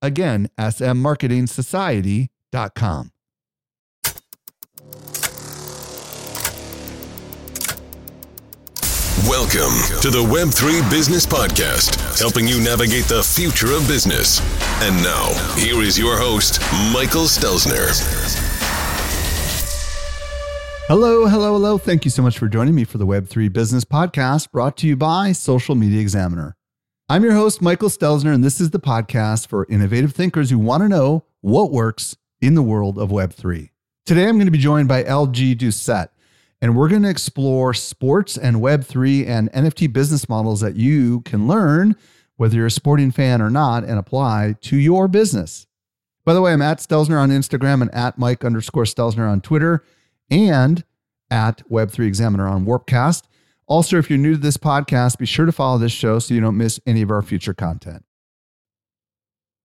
Again, smmarketingsociety.com. Welcome to the Web3 Business Podcast, helping you navigate the future of business. And now, here is your host, Michael Stelzner. Hello, hello, hello. Thank you so much for joining me for the Web3 Business Podcast brought to you by Social Media Examiner. I'm your host, Michael Stelzner, and this is the podcast for innovative thinkers who want to know what works in the world of Web3. Today, I'm going to be joined by LG Doucet, and we're going to explore sports and Web3 and NFT business models that you can learn, whether you're a sporting fan or not, and apply to your business. By the way, I'm at Stelzner on Instagram and at Mike underscore Stelzner on Twitter and at Web3 Examiner on Warpcast. Also, if you're new to this podcast, be sure to follow this show so you don't miss any of our future content.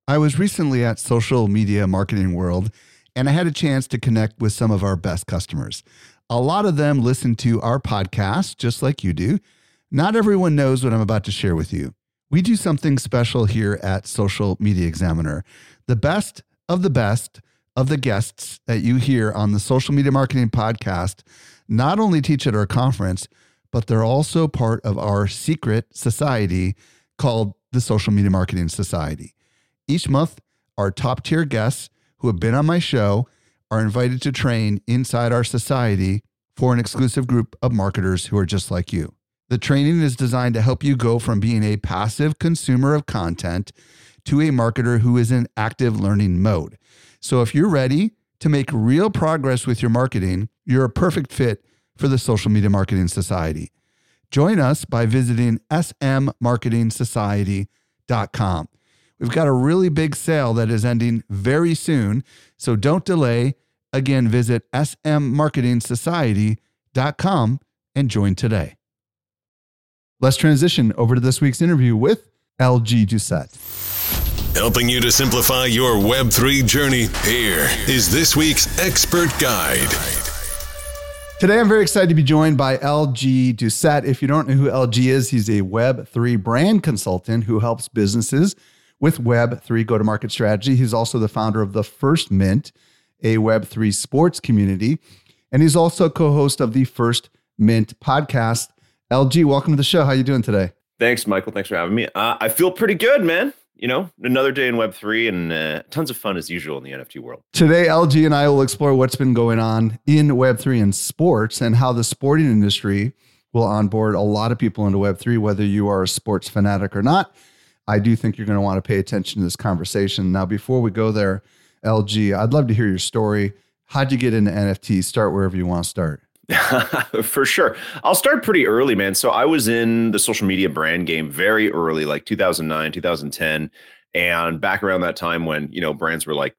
I was recently at Social Media Marketing World and I had a chance to connect with some of our best customers. A lot of them listen to our podcast just like you do. Not everyone knows what I'm about to share with you. We do something special here at Social Media Examiner. The best of the best of the guests that you hear on the Social Media Marketing Podcast not only teach at our conference, but they're also part of our secret society called the Social Media Marketing Society. Each month, our top tier guests who have been on my show are invited to train inside our society for an exclusive group of marketers who are just like you. The training is designed to help you go from being a passive consumer of content to a marketer who is in active learning mode. So if you're ready to make real progress with your marketing, you're a perfect fit for the Social Media Marketing Society. Join us by visiting smmarketingsociety.com. We've got a really big sale that is ending very soon, so don't delay. Again, visit smmarketingsociety.com and join today. Let's transition over to this week's interview with LG Doucet. Helping you to simplify your Web3 journey, here is this week's expert guide. Today, I'm very excited to be joined by LG Doucet. If you don't know who LG is, he's a Web3 brand consultant who helps businesses with Web3 go to market strategy. He's also the founder of the First Mint, a Web3 sports community. And he's also co host of the First Mint podcast. LG, welcome to the show. How are you doing today? Thanks, Michael. Thanks for having me. Uh, I feel pretty good, man you know, another day in Web3 and uh, tons of fun as usual in the NFT world. Today, LG and I will explore what's been going on in Web3 and sports and how the sporting industry will onboard a lot of people into Web3, whether you are a sports fanatic or not. I do think you're going to want to pay attention to this conversation. Now, before we go there, LG, I'd love to hear your story. How'd you get into NFT? Start wherever you want to start. For sure. I'll start pretty early, man. So I was in the social media brand game very early, like 2009, 2010. And back around that time when, you know, brands were like,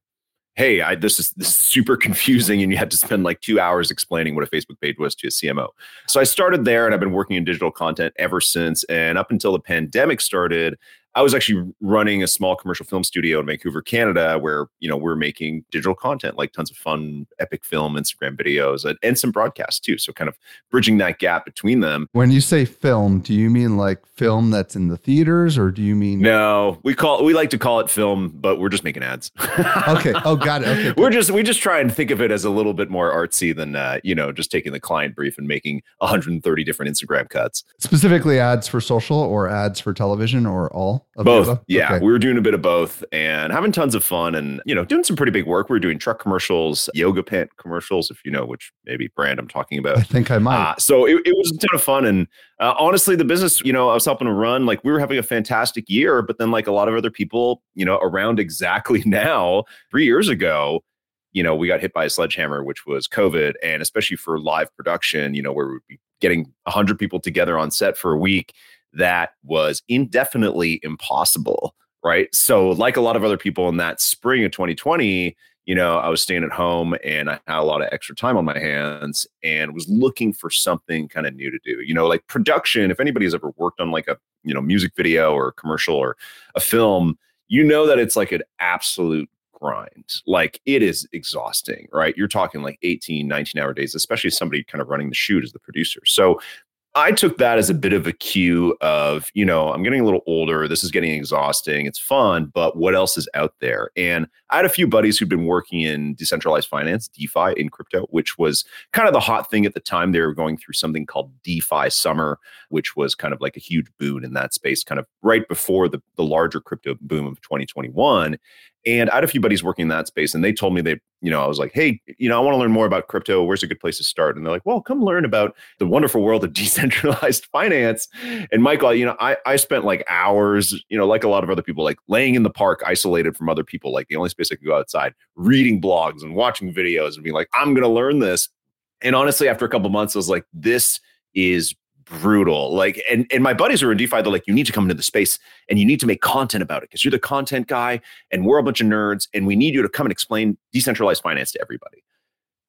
hey, I, this, is, this is super confusing. And you had to spend like two hours explaining what a Facebook page was to a CMO. So I started there and I've been working in digital content ever since. And up until the pandemic started, I was actually running a small commercial film studio in Vancouver, Canada, where you know we're making digital content, like tons of fun, epic film, Instagram videos, and, and some broadcasts too. So kind of bridging that gap between them. When you say film, do you mean like film that's in the theaters, or do you mean? No, we call we like to call it film, but we're just making ads. okay. Oh, got it. Okay. we're just we just try and think of it as a little bit more artsy than uh, you know just taking the client brief and making 130 different Instagram cuts. Specifically, ads for social or ads for television or all both. Yeah, okay. we were doing a bit of both and having tons of fun and, you know, doing some pretty big work. We were doing truck commercials, yoga pant commercials, if you know which maybe brand I'm talking about. I think I might. Uh, so it, it was a ton of fun. And uh, honestly, the business, you know, I was helping to run, like we were having a fantastic year, but then like a lot of other people, you know, around exactly now, three years ago, you know, we got hit by a sledgehammer, which was COVID. And especially for live production, you know, where we'd be getting 100 people together on set for a week that was indefinitely impossible right? So, like a lot of other people in that spring of 2020, you know, I was staying at home and I had a lot of extra time on my hands and was looking for something kind of new to do. You know, like production, if anybody's ever worked on like a, you know, music video or commercial or a film, you know that it's like an absolute grind. Like it is exhausting, right? You're talking like 18, 19 hour days, especially somebody kind of running the shoot as the producer. So I took that as a bit of a cue of, you know, I'm getting a little older. This is getting exhausting. It's fun, but what else is out there? And I had a few buddies who'd been working in decentralized finance, DeFi in crypto, which was kind of the hot thing at the time. They were going through something called DeFi Summer, which was kind of like a huge boon in that space, kind of right before the, the larger crypto boom of 2021. And I had a few buddies working in that space, and they told me they, you know, I was like, hey, you know, I want to learn more about crypto. Where's a good place to start? And they're like, well, come learn about the wonderful world of decentralized finance. And Michael, you know, I, I spent like hours, you know, like a lot of other people, like laying in the park, isolated from other people, like the only space I could go outside, reading blogs and watching videos and being like, I'm going to learn this. And honestly, after a couple months, I was like, this is brutal. Like, and and my buddies who are in DeFi, they're like, you need to come into the space and you need to make content about it because you're the content guy and we're a bunch of nerds and we need you to come and explain decentralized finance to everybody.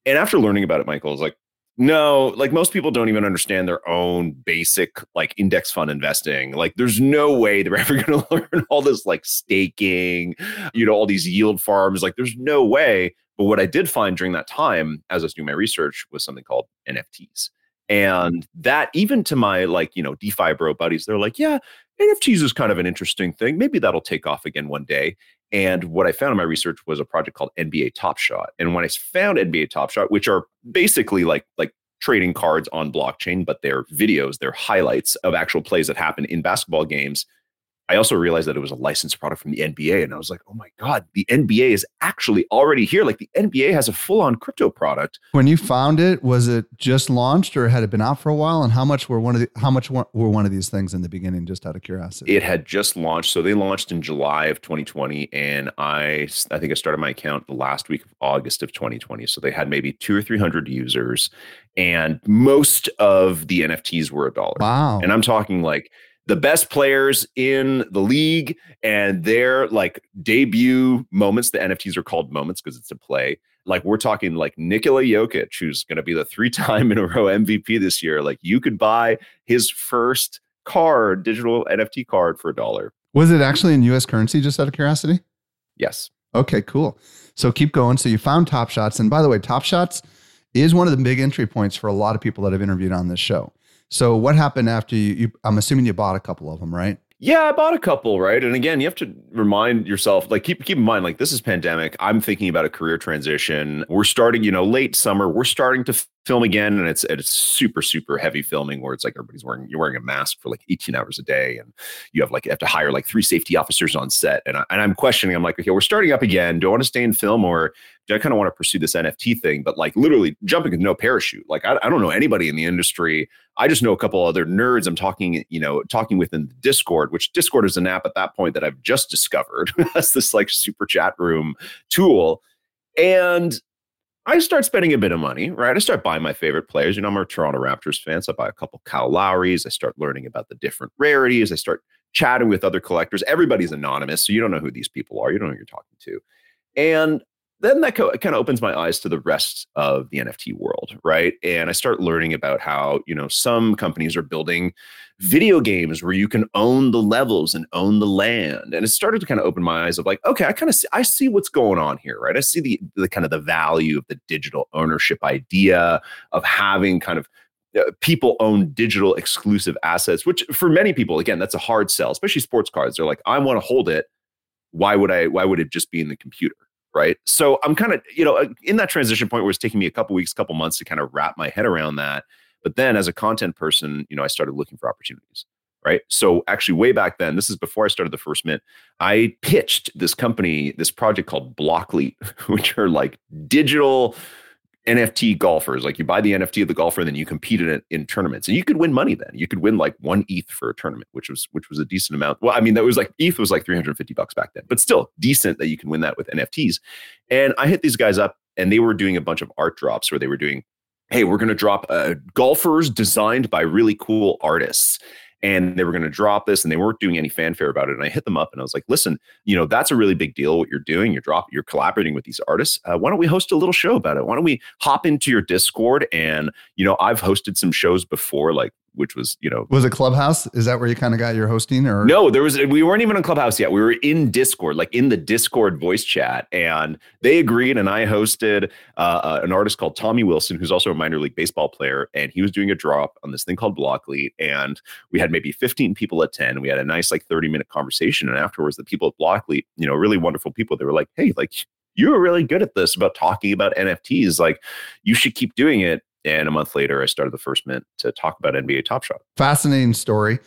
And after learning about it, Michael was like, no, like most people don't even understand their own basic like index fund investing. Like there's no way they're ever going to learn all this like staking, you know, all these yield farms. Like there's no way. But what I did find during that time as I was doing my research was something called NFTs. And that even to my like, you know, DeFi bro buddies, they're like, yeah, NFTs is kind of an interesting thing. Maybe that'll take off again one day. And what I found in my research was a project called NBA Top Shot. And when I found NBA Top Shot, which are basically like like trading cards on blockchain, but they're videos, they're highlights of actual plays that happen in basketball games. I also realized that it was a licensed product from the NBA. And I was like, oh my God, the NBA is actually already here. Like the NBA has a full on crypto product. When you found it, was it just launched or had it been out for a while? And how much were one of the, how much were one of these things in the beginning, just out of curiosity? It had just launched. So they launched in July of 2020. And I, I think I started my account the last week of August of 2020. So they had maybe two or 300 users. And most of the NFTs were a dollar. Wow. And I'm talking like, the best players in the league and their like debut moments. The NFTs are called moments because it's a play. Like we're talking like Nikola Jokic, who's going to be the three-time in a row MVP this year. Like you could buy his first card, digital NFT card for a dollar. Was it actually in US currency, just out of curiosity? Yes. Okay, cool. So keep going. So you found Top Shots. And by the way, Top Shots is one of the big entry points for a lot of people that I've interviewed on this show. So what happened after you, you? I'm assuming you bought a couple of them, right? Yeah, I bought a couple, right? And again, you have to remind yourself, like keep keep in mind, like this is pandemic. I'm thinking about a career transition. We're starting, you know, late summer. We're starting to film again, and it's it's super super heavy filming where it's like everybody's wearing you're wearing a mask for like 18 hours a day, and you have like you have to hire like three safety officers on set. And I, and I'm questioning. I'm like, okay, we're starting up again. Do I want to stay in film or I kind of want to pursue this NFT thing? But like literally jumping with no parachute. Like I, I don't know anybody in the industry. I just know a couple other nerds. I'm talking, you know, talking within Discord, which Discord is an app at that point that I've just discovered as this like super chat room tool. And I start spending a bit of money, right? I start buying my favorite players. You know, I'm a Toronto Raptors fan, so I buy a couple Kyle Lowrys. I start learning about the different rarities. I start chatting with other collectors. Everybody's anonymous, so you don't know who these people are. You don't know who you're talking to. And then that co- kind of opens my eyes to the rest of the NFT world, right? And I start learning about how, you know, some companies are building video games where you can own the levels and own the land. And it started to kind of open my eyes of like, okay, I kind of see, I see what's going on here, right? I see the the kind of the value of the digital ownership idea of having kind of uh, people own digital exclusive assets, which for many people, again, that's a hard sell, especially sports cards. They're like, I want to hold it. Why would I? Why would it just be in the computer? Right? So I'm kind of, you know, uh, in that transition point where it's taking me a couple weeks, couple months to kind of wrap my head around that. But then as a content person, you know, I started looking for opportunities, right? So actually way back then, this is before I started the first mint, I pitched this company, this project called Blocklete, which are like digital NFT golfers. Like you buy the NFT of the golfer, and then you compete in it in tournaments, and you could win money. Then you could win like one ETH for a tournament, which was which was a decent amount. Well, I mean that was like ETH was like three hundred fifty bucks back then, but still decent that you can win that with NFTs. And I hit these guys up, and they were doing a bunch of art drops where they were doing, hey, we're going to drop uh, golfers designed by really cool artists. And they were going to drop this and they weren't doing any fanfare about it. And I hit them up and I was like, listen, you know, that's a really big deal what you're doing. You're dropping, you're collaborating with these artists. Uh, why don't we host a little show about it? Why don't we hop into your Discord? And, you know, I've hosted some shows before, like which was you know was it clubhouse? Is that where you kind of got your hosting or? No there was we weren't even on clubhouse yet. We were in discord like in the discord voice chat and they agreed and i hosted uh, uh, an artist called tommy wilson who's also a minor league baseball player and he was doing a drop on this thing called Blocklete and we had maybe 15 people attend. We had a nice like 30 minute conversation and afterwards the people at Blocklete you know really wonderful people they were like hey like you were really good at this about talking about nfts like you should keep doing it and a month later, I started the first mint to talk about NBA Top Shot. Fascinating story.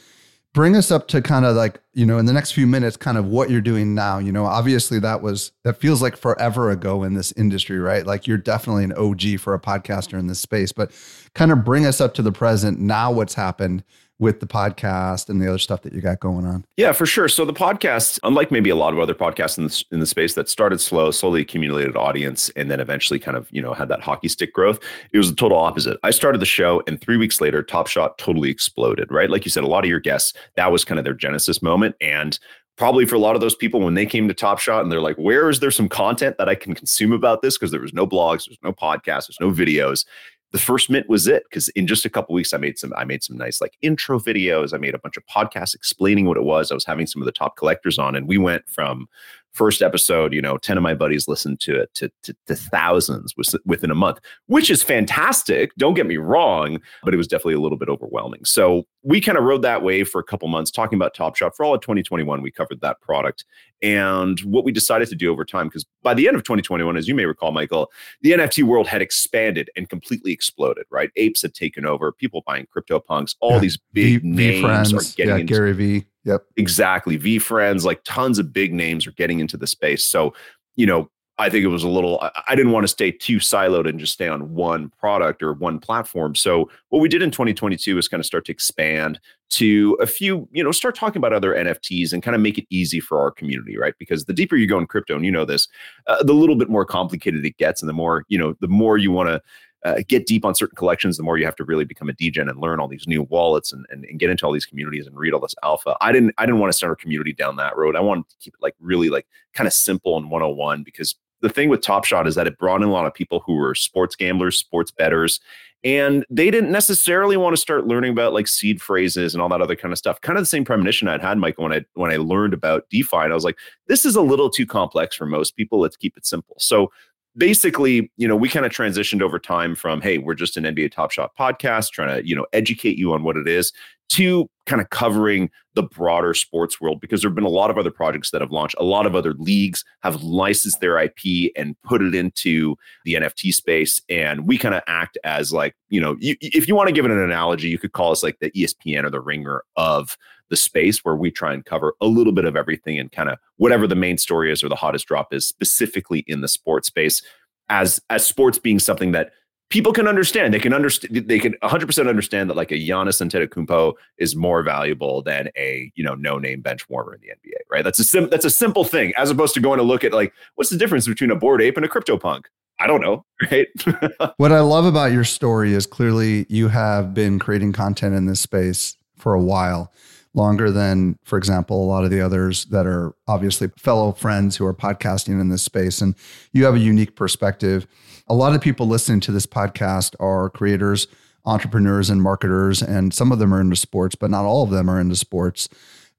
Bring us up to kind of like, you know, in the next few minutes, kind of what you're doing now. You know, obviously that was, that feels like forever ago in this industry, right? Like you're definitely an OG for a podcaster in this space, but kind of bring us up to the present now, what's happened with the podcast and the other stuff that you got going on? Yeah, for sure. So the podcast, unlike maybe a lot of other podcasts in the, in the space that started slow, slowly accumulated audience, and then eventually kind of, you know, had that hockey stick growth, it was the total opposite. I started the show and three weeks later, Top Shot totally exploded, right? Like you said, a lot of your guests, that was kind of their genesis moment. And probably for a lot of those people when they came to Top Shot and they're like, where is there some content that I can consume about this? Because there was no blogs, there's no podcasts, there's no videos. The first mint was it because in just a couple weeks i made some i made some nice like intro videos. I made a bunch of podcasts explaining what it was. I was having some of the top collectors on and we went from first episode, you know, 10 of my buddies listened to it to, to, to thousands within a month, which is fantastic. Don't get me wrong, but it was definitely a little bit overwhelming. So we kind of rode that wave for a couple months talking about Top Shot. For all of 2021, we covered that product. And what we decided to do over time, because by the end of 2021, as you may recall, Michael, the NFT world had expanded and completely exploded, right? Apes had taken over, people buying CryptoPunks, all yeah. these big v, names v are getting yeah, into, Gary Vee. Yep. Exactly. friends, like tons of big names are getting into the space. So, you know, I think it was a little, I didn't want to stay too siloed and just stay on one product or one platform. So, what we did in 2022 is kind of start to expand to a few, you know, start talking about other NFTs and kind of make it easy for our community, right? Because the deeper you go in crypto, and you know this, uh, the little bit more complicated it gets, and the more, you know, the more you want to uh, get deep on certain collections, the more you have to really become a degen and learn all these new wallets and, and, and get into all these communities and read all this alpha. I didn't I didn't want to start a community down that road. I wanted to keep it like really like kind of simple and 101 because the thing with Top Shot is that it brought in a lot of people who were sports gamblers, sports bettors, and they didn't necessarily want to start learning about like seed phrases and all that other kind of stuff. Kind of the same premonition I'd had, Michael, when I when I learned about DeFi. And I was like, this is a little too complex for most people. Let's keep it simple. So basically, you know, we kind of transitioned over time from, hey, we're just an NBA Top Shot podcast, trying to, you know, educate you on what it is, to kind of covering the broader sports world because there have been a lot of other projects that have launched. A lot of other leagues have licensed their IP and put it into the NFT space. And we kind of act as like, you know, you, if you want to give it an analogy, you could call us like the ESPN or the ringer of the space where we try and cover a little bit of everything and kind of whatever the main story is or the hottest drop is specifically in the sports space as as sports being something that people can understand. They can understand. They can 100 percent understand that like a Giannis Antetokounmpo is more valuable than a you know no name bench warmer in the NBA. Right? That's a sim- that's a simple thing as opposed to going to look at like what's the difference between a Bored Ape and a CryptoPunk. I don't know, right? what I love about your story is clearly you have been creating content in this space for a while longer than, for example, a lot of the others that are obviously fellow friends who are podcasting in this space. And you have a unique perspective. A lot of people listening to this podcast are creators, entrepreneurs, and marketers, and some of them are into sports, but not all of them are into sports.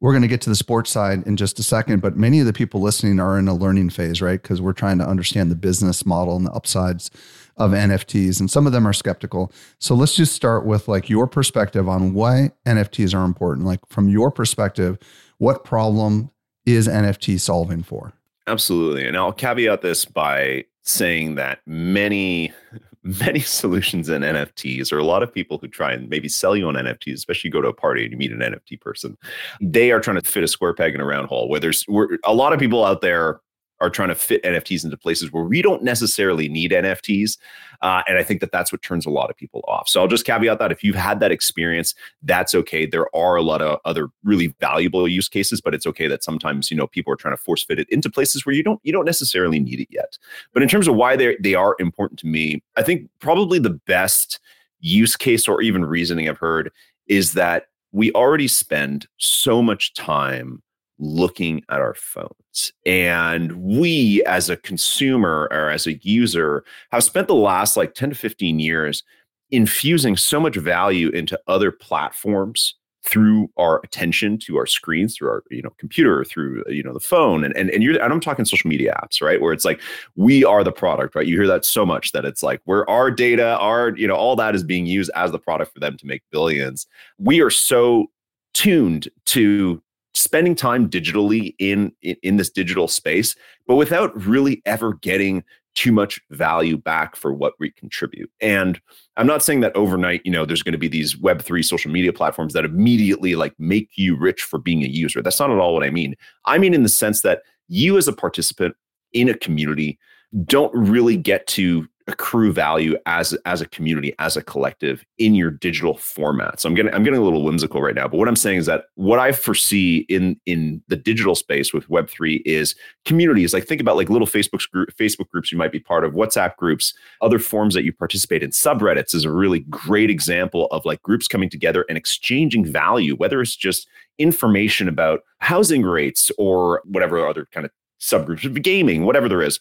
We're going to get to the sports side in just a second, but many of the people listening are in a learning phase, right? Because we're trying to understand the business model and the upsides of NFTs, and some of them are skeptical. So let's just start with like your perspective on why NFTs are important. Like from your perspective, what problem is NFT solving for? Absolutely. And I'll caveat this by saying that many many solutions in NFTs or a lot of people who try and maybe sell you on NFTs, especially you go to a party and you meet an NFT person, they are trying to fit a square peg in a round hole. Where there's a lot of people out there are trying to fit NFTs into places where we don't necessarily need NFTs. Uh, and I think that that's what turns a lot of people off. So I'll just caveat that if you've had that experience, that's okay. There are a lot of other really valuable use cases, but it's okay that sometimes you know people are trying to force fit it into places where you don't you don't necessarily need it yet. But in terms of why they they are important to me, I think probably the best use case or even reasoning I've heard is that we already spend so much time looking at our phones. And we, as a consumer or as a user, have spent the last like 10 to 15 years infusing so much value into other platforms through our attention to our screens through our you know computer through you know the phone and and, and you're and i'm talking social media apps right? Where it's like we are the product right? You hear that so much that it's like where our data our you know all that is being used as the product for them to make billions. We are so tuned to spending time digitally in, in this digital space but without really ever getting too much value back for what we contribute. And I'm not saying that overnight, you know, there's going to be these web3 social media platforms that immediately like make you rich for being a user. That's not at all what I mean. I mean in the sense that you as a participant in a community don't really get to accrue value as as a community as a collective in your digital format. So i'm getting i'm getting a little whimsical right now but what i'm saying is that what i foresee in in the digital space with web3 is communities like think about like little facebook group facebook groups you might be part of whatsapp groups other forms that you participate in. Subreddits is a really great example of like groups coming together and exchanging value whether it's just information about housing rates or whatever other kind of subgroups of gaming whatever there is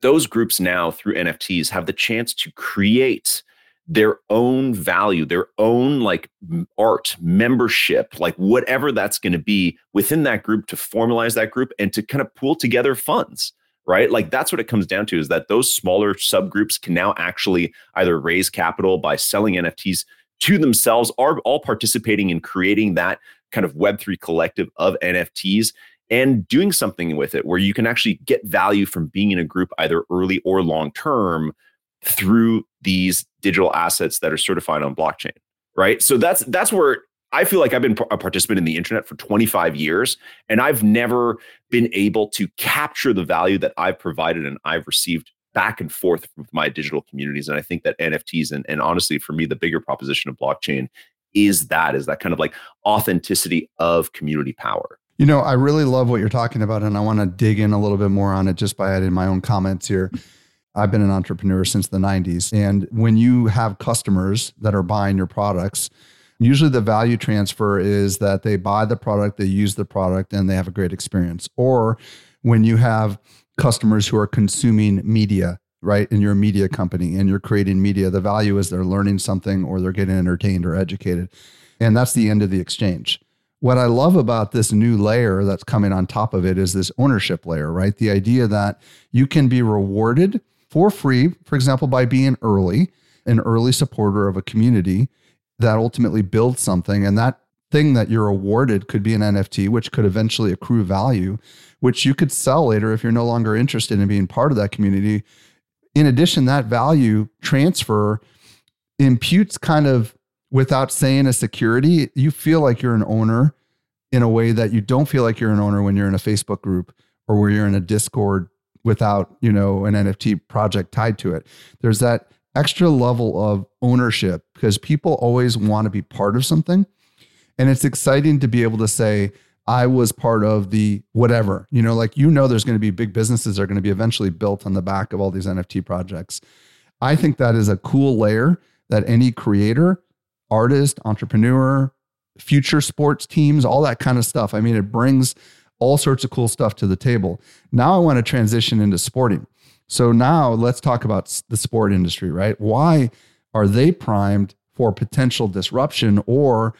those groups now through NFTs have the chance to create their own value, their own like art, membership, like whatever that's going to be within that group to formalize that group and to kind of pool together funds, right? Like that's what it comes down to is that those smaller subgroups can now actually either raise capital by selling NFTs to themselves or all participating in creating that kind of Web3 collective of NFTs and doing something with it where you can actually get value from being in a group either early or long term through these digital assets that are certified on blockchain right? So that's that's where i feel like i've been a participant in the internet for 25 years and i've never been able to capture the value that i've provided and i've received back and forth with my digital communities and i think that nfts and, and honestly for me the bigger proposition of blockchain is that is that kind of like authenticity of community power you know, I really love what you're talking about, and I want to dig in a little bit more on it just by adding my own comments here. I've been an entrepreneur since the 90s. And when you have customers that are buying your products, usually the value transfer is that they buy the product, they use the product, and they have a great experience. Or when you have customers who are consuming media, right? And you're a media company and you're creating media, the value is they're learning something or they're getting entertained or educated. And that's the end of the exchange what I love about this new layer that's coming on top of it is this ownership layer, right? The idea that you can be rewarded for free, for example, by being early, an early supporter of a community that ultimately builds something. And that thing that you're awarded could be an NFT, which could eventually accrue value, which you could sell later if you're no longer interested in being part of that community. In addition, that value transfer imputes kind of without saying a security, you feel like you're an owner in a way that you don't feel like you're an owner when you're in a Facebook group or where you're in a Discord without, you know, an NFT project tied to it. There's that extra level of ownership because people always want to be part of something. And it's exciting to be able to say, I was part of the whatever, you know, like, you know, there's going to be big businesses that are going to be eventually built on the back of all these NFT projects. I think that is a cool layer that any creator artist, entrepreneur, future sports teams, all that kind of stuff. I mean, it brings all sorts of cool stuff to the table. Now I want to transition into sporting. So now let's talk about the sport industry, right? Why are they primed for potential disruption or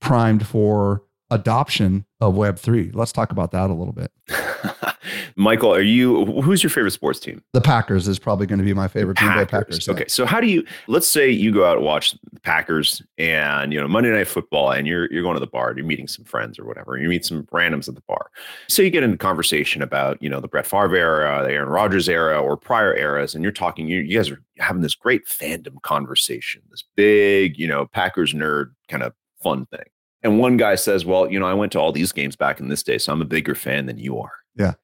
primed for adoption of Web3? Let's talk about that a little bit. Michael, are you who's your favorite sports team? The Packers is probably going to be my favorite. Green Bay Packers. Okay, so how do you? Let's say you go out and watch the Packers, and you know Monday Night Football, and you're you're going to the bar, and you're meeting some friends or whatever, you meet some randoms at the bar. So you get into a conversation about you know the Brett Favre era, the Aaron Rodgers era, or prior eras, and you're talking. You, you guys are having this great fandom conversation, this big you know Packers nerd kind of fun thing. And one guy says, "Well, you know, I went to all these games back in this day, so I'm a bigger fan than you are." Yeah.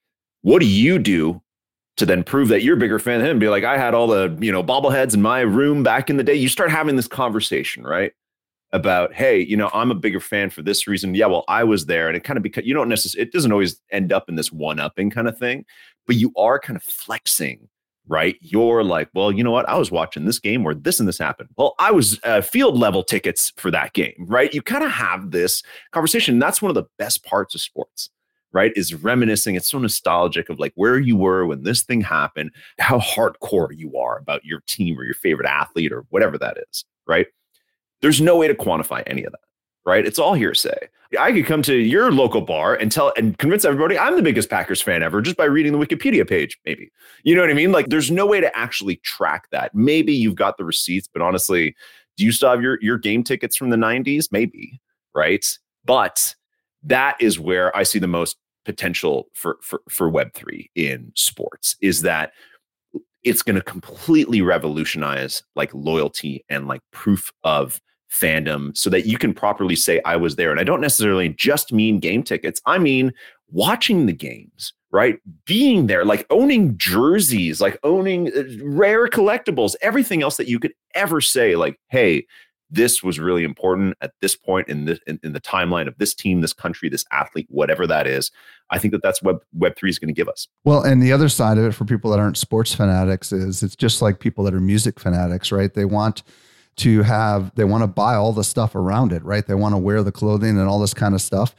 What do you do to then prove that you're a bigger fan than him? Be like, I had all the, you know, bobbleheads in my room back in the day. You start having this conversation, right? About, hey, you know, I'm a bigger fan for this reason. Yeah, well, I was there. And it kind of because you don't necessarily, it doesn't always end up in this one upping kind of thing, but you are kind of flexing right? You're like, well, you know what? I was watching this game where this and this happened. Well, I was uh, field level tickets for that game, right? You kind of have this conversation. That's one of the best parts of sports, right? Is reminiscing. It's so nostalgic of like where you were when this thing happened, how hardcore you are about your team or your favorite athlete or whatever that is, right? There's no way to quantify any of that right? It's all hearsay. I could come to your local bar and tell and convince everybody I'm the biggest Packers fan ever just by reading the Wikipedia page, maybe. You know what I mean? Like there's no way to actually track that. Maybe you've got the receipts, but honestly, do you still have your, your game tickets from the 90s? Maybe, right? But that is where I see the most potential for for, for Web3 in sports is that it's going to completely revolutionize like loyalty and like proof of fandom so that you can properly say I was there. And I don't necessarily just mean game tickets. I mean watching the games, right? Being there, like owning jerseys, like owning uh, rare collectibles, everything else that you could ever say like, "Hey, this was really important at this point in the in, in, the timeline of this team, this country, this athlete, whatever that is. I think that that's web Web three is going to give us. Well, and the other side of it for people that aren't sports fanatics is it's just like people that are music fanatics, right? They want to have they want to buy all the stuff around it, right? They want to wear the clothing and all this kind of stuff.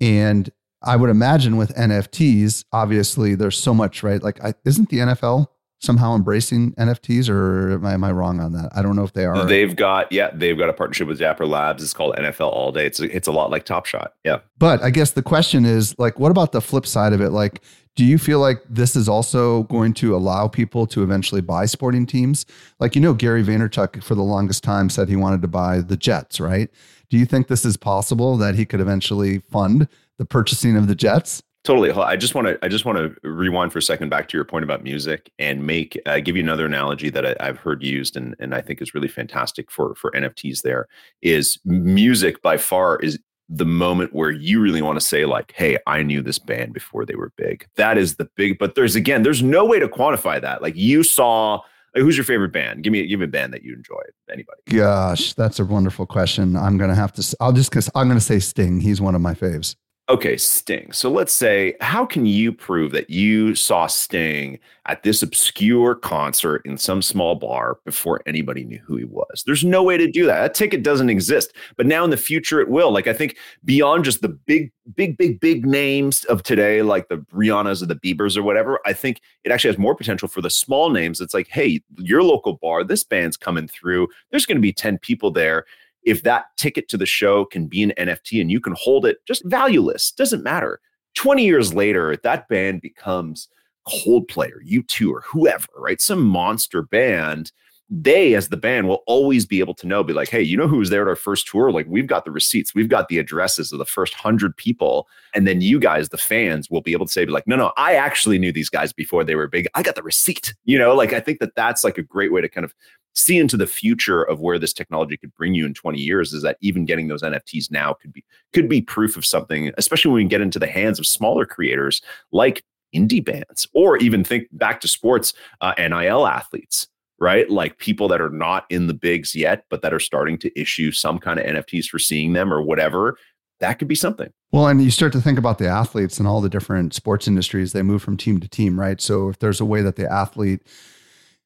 And I would imagine with NFTs, obviously there's so much, right? Like, I, isn't the NFL somehow embracing NFTs, or am I, am I, wrong on that? I don't know if they are. They've got yeah, they've got a partnership with Dapper Labs. It's called NFL All Day. It's it's a lot like Top Shot. Yeah. But I guess the question is like, what about the flip side of it? Like, do you feel like this is also going to allow people to eventually buy sporting teams? Like, you know, Gary Vaynerchuk for the longest time said he wanted to buy the Jets, right? Do you think this is possible that he could eventually fund the purchasing of the Jets? Totally. I just want to I just want to rewind for a second back to your point about music and make uh, give you another analogy that I, have heard used and and I think is really fantastic for for NFTs. There is music by far is the moment where you really want to say like hey i knew this band before they were big. That is the big but there's again there's no way to quantify that. Like you saw like, who's your favorite band? Give me give me a band that you enjoy anybody. Gosh that's a wonderful question. I'm gonna have to i'll just because i'm gonna say sting. He's one of my faves Okay, Sting. So let's say, how can you prove that you saw Sting at this obscure concert in some small bar before anybody knew who he was? There's no way to do that. That ticket doesn't exist. But now in the future, it will. Like, I think beyond just the big, big, big, big names of today, like the Rihannas or the Biebers or whatever, I think it actually has more potential for the small names. It's like, hey, your local bar, this band's coming through. There's going to be 10 people there if that ticket to the show can be an NFT and you can hold it just valueless, doesn't matter. 20 years later, that band becomes Coldplay or U2 or whoever, right? Some monster band. They, as the band, will always be able to know, be like, hey, you know who was there at our first tour? Like, we've got the receipts, we've got the addresses of the first hundred people. And then you guys, the fans, will be able to say, be like, no, no, I actually knew these guys before they were big. I got the receipt. You know, like, I think that that's like a great way to kind of see into the future of where this technology could bring you in 20 years is that even getting those NFTs now could be could be proof of something, especially when we get into the hands of smaller creators like indie bands, or even think back to sports, uh, NIL athletes, right? Like people that are not in the bigs yet, but that are starting to issue some kind of NFTs for seeing them or whatever. That could be something. Well, and you start to think about the athletes and all the different sports industries, they move from team to team, right? So if there's a way that the athlete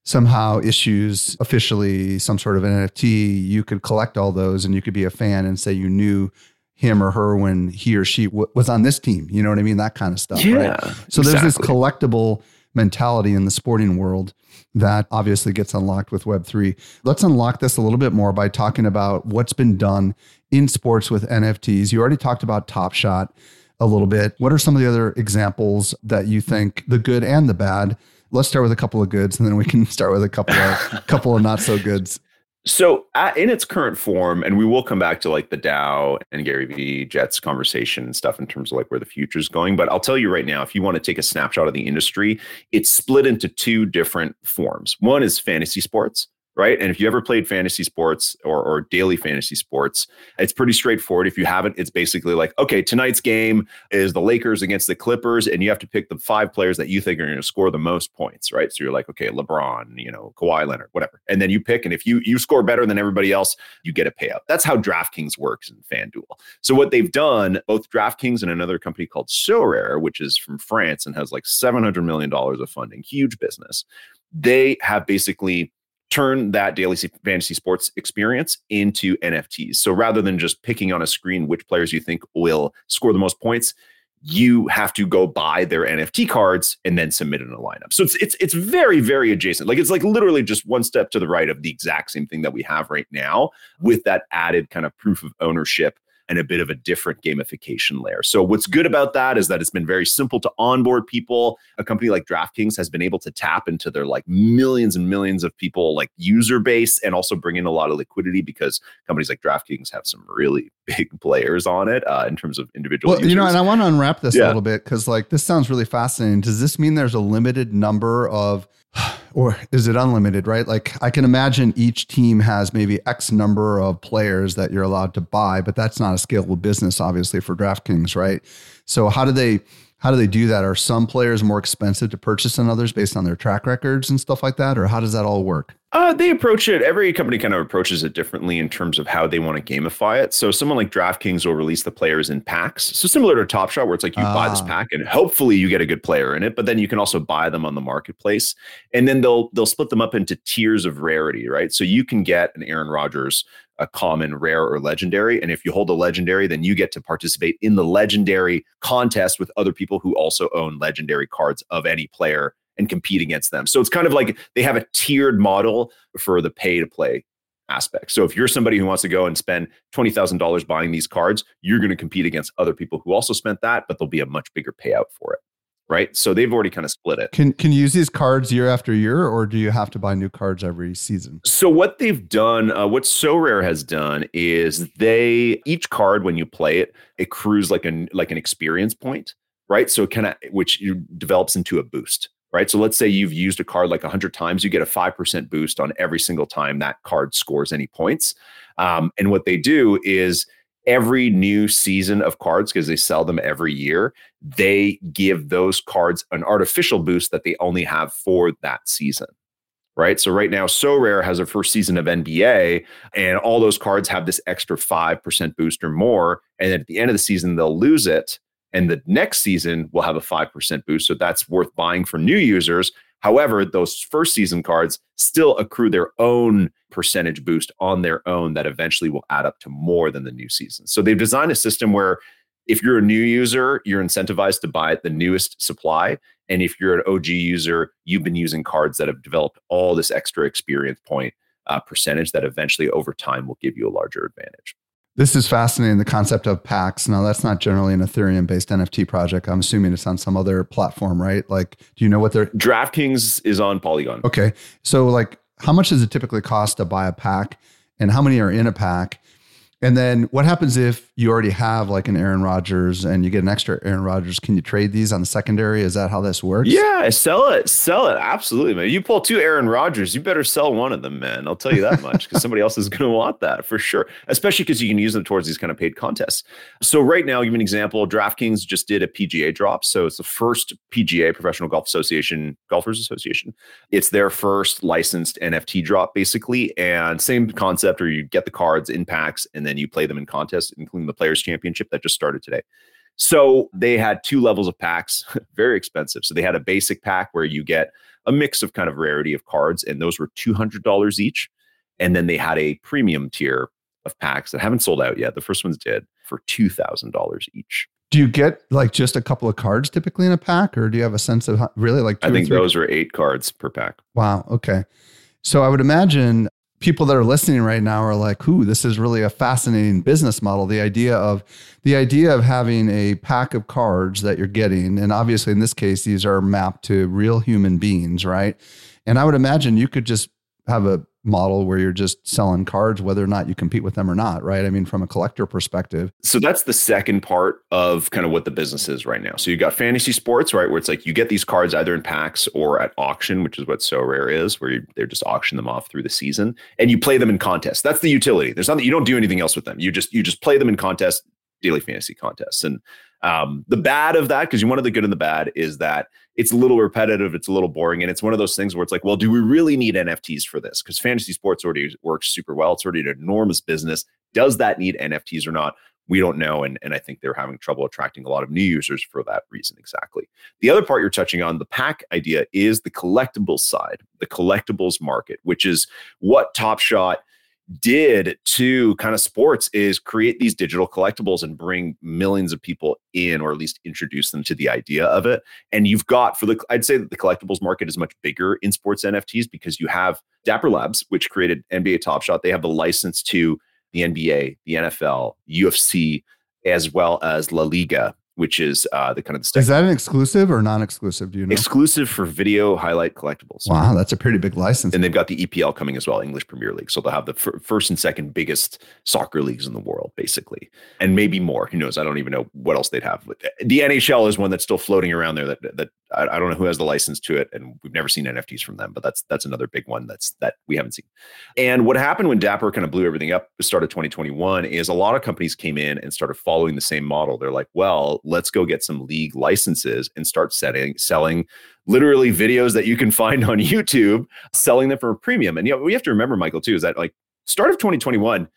somehow issues officially some sort of an NFT, you could collect all those and you could be a fan and say you knew him or her when he or she w- was on this team. You know what I mean? That kind of stuff. Yeah, right. So exactly. there's this collectible mentality in the sporting world that obviously gets unlocked with Web3. Let's unlock this a little bit more by talking about what's been done in sports with NFTs. You already talked about Top Shot a little bit. What are some of the other examples that you think, the good and the bad, let's start with a couple of goods and then we can start with a couple of couple of not so goods. So, at, in its current form, and we will come back to like the DAO and Gary Vee Jets conversation and stuff in terms of like where the future is going. But I'll tell you right now, if you want to take a snapshot of the industry, it's split into two different forms. One is fantasy sports, right? And if you ever played fantasy sports or, or daily fantasy sports, it's pretty straightforward. If you haven't, it's basically like, okay, tonight's game is the Lakers against the Clippers, and you have to pick the five players that you think are going to score the most points, right? So you're like, okay, LeBron, you know, Kawhi Leonard, whatever, and then you pick, and if you you score better than everybody else, you get a payout. That's how DraftKings works in FanDuel. So what they've done, both DraftKings and another company called Sorare, which is from France and has like 700 million dollars of funding, huge business they have basically turn that daily fantasy sports experience into NFTs. So rather than just picking on a screen which players you think will score the most points, you have to go buy their NFT cards and then submit in a lineup. So it's it's it's very very adjacent. Like it's like literally just one step to the right of the exact same thing that we have right now with that added kind of proof of ownership and a bit of a different gamification layer. So what's good about that is that it's been very simple to onboard people. A company like DraftKings has been able to tap into their like millions and millions of people like user base and also bring in a lot of liquidity because companies like DraftKings have some really big players on it uh, in terms of individual. Well, users. you know, and I want to unwrap this yeah. a little bit because like this sounds really fascinating. Does this mean there's a limited number of or is it unlimited, right? Like I can imagine each team has maybe X number of players that you're allowed to buy, but that's not a scalable business, obviously, for DraftKings, right? So how do they how do they do that? Are some players more expensive to purchase than others based on their track records and stuff like that? Or how does that all work? Uh, they approach it. Every company kind of approaches it differently in terms of how they want to gamify it. So, someone like DraftKings will release the players in packs. So, similar to Top Shot, where it's like you buy this ah. pack and hopefully you get a good player in it, but then you can also buy them on the marketplace, and then they'll they'll split them up into tiers of rarity, right? So you can get an Aaron Rodgers, a common, rare, or legendary, and if you hold a legendary, then you get to participate in the legendary contest with other people who also own legendary cards of any player and compete against them. So it's kind of like they have a tiered model for the pay to play aspect. So if you're somebody who wants to go and spend $20,000 buying these cards, you're going to compete against other people who also spent that, but there'll be a much bigger payout for it. Right. So they've already kind of split it. Can can you use these cards year after year, or do you have to buy new cards every season? So what they've done, uh, what Sorare has done is they each card when you play it, accrues like an like an experience point, right? So it kind of which develops into a boost right? So let's say you've used a card like 100 times, you get a 5% boost on every single time that card scores any points. Um, and what they do is every new season of cards, because they sell them every year, they give those cards an artificial boost that they only have for that season. Right. So right now, Sorare has a first season of NBA, and all those cards have this extra 5% boost or more. And at the end of the season, they'll lose it and the next season will have a 5% boost. So that's worth buying for new users. However, those first season cards still accrue their own percentage boost on their own that eventually will add up to more than the new season. So they've designed a system where if you're a new user, you're incentivized to buy the newest supply. And if you're an OG user, you've been using cards that have developed all this extra experience point uh, percentage that eventually over time will give you a larger advantage. This is fascinating. The concept of packs. Now, that's not generally an Ethereum based NFT project. I'm assuming it's on some other platform, right? Like, do you know what they're. DraftKings is on Polygon. Okay. So, like, how much does it typically cost to buy a pack? And how many are in a pack? And then what happens if you already have like an Aaron Rodgers and you get an extra Aaron Rodgers? Can you trade these on the secondary? Is that how this works? Yeah, sell it. Sell it. Absolutely, man. You pull two Aaron Rodgers, you better sell one of them, man. I'll tell you that much because somebody else is going to want that for sure, especially because you can use them towards these kind of paid contests. So, right now, I'll give you an example. DraftKings just did a PGA drop. So, it's the first PGA, Professional Golf Association, Golfers Association. It's their first licensed NFT drop, basically. And same concept where you get the cards in packs and then then you play them in contests, including the Players Championship that just started today. So they had two levels of packs, very expensive. So they had a basic pack where you get a mix of kind of rarity of cards, and those were $200 each. And then they had a premium tier of packs that haven't sold out yet. The first ones did for $2,000 each. Do you get like just a couple of cards typically in a pack, or do you have a sense of how, really like? I think those are eight cards per pack. Wow. Okay. So I would imagine people that are listening right now are like, "Ooh, this is really a fascinating business model." The idea of the idea of having a pack of cards that you're getting, and obviously in this case, these are mapped to real human beings, right? And I would imagine you could just have a model where you're just selling cards whether or not you compete with them or not right? I mean from a collector perspective. So that's the second part of kind of what the business is right now. So you've got fantasy sports right where it's like you get these cards either in packs or at auction which is what Sorare is where you, they're just auction them off through the season and you play them in contests. That's the utility. There's nothing you don't do anything else with them. You just you just play them in contests daily fantasy contests. And um, the bad of that, because you of the good and the bad, is that it's a little repetitive, it's a little boring, and it's one of those things where it's like, well, do we really need NFTs for this? Because fantasy sports already works super well. It's already an enormous business. Does that need NFTs or not? We don't know. And, and I think they're having trouble attracting a lot of new users for that reason exactly. The other part you're touching on, the pack idea, is the collectibles side, the collectibles market, which is what Top Shot did to kind of sports is create these digital collectibles and bring millions of people in or at least introduce them to the idea of it. And you've got for the i'd say that the collectibles market is much bigger in sports nfts because you have dapper labs which created nba top shot they have the license to the nba the nfl ufc as well as la liga which is uh, the kind of the is that an exclusive or non-exclusive? Do you know? Exclusive for video highlight collectibles. Wow, that's a pretty big license. And they've got the EPL coming as well, English Premier League. So they'll have the f- first and second biggest soccer leagues in the world, basically, and maybe more. Who knows? I don't even know what else they'd have. The NHL is one that's still floating around there. That that I, I don't know who has the license to it, and we've never seen NFTs from them. But that's that's another big one that's that we haven't seen. And what happened when Dapper kind of blew everything up, the start of 2021, is a lot of companies came in and started following the same model. They're like, well, let's go get some league licenses and start setting selling literally videos that you can find on YouTube, selling them for a premium. And you know, we have to remember, Michael, too, is that like start of 2021,